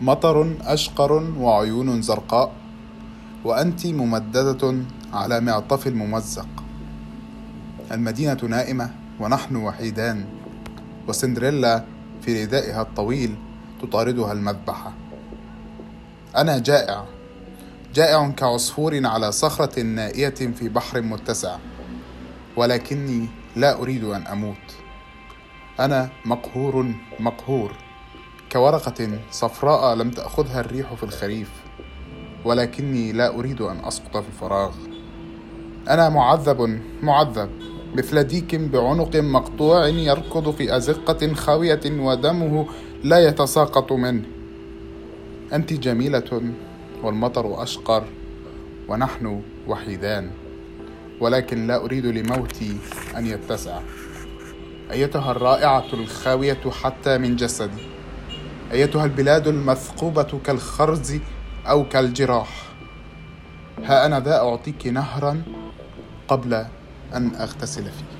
مطر أشقر وعيون زرقاء وأنت ممددة على معطف ممزق المدينة نائمة ونحن وحيدان وسندريلا في ردائها الطويل تطاردها المذبحة أنا جائع جائع كعصفور على صخرة نائية في بحر متسع ولكني لا أريد أن أموت. أنا مقهور مقهور. كورقة صفراء لم تأخذها الريح في الخريف ولكني لا أريد أن أسقط في الفراغ. أنا معذب معذب مثل ديك بعنق مقطوع يركض في أزقة خاوية ودمه لا يتساقط منه. أنت جميلة والمطر أشقر ونحن وحيدان ولكن لا أريد لموتي أن يتسع. أيتها الرائعة الخاوية حتى من جسدي. أيتها البلاد المثقوبة كالخرز أو كالجراح. ها أنا ذا أعطيك نهرا قبل أن أغتسل فيه.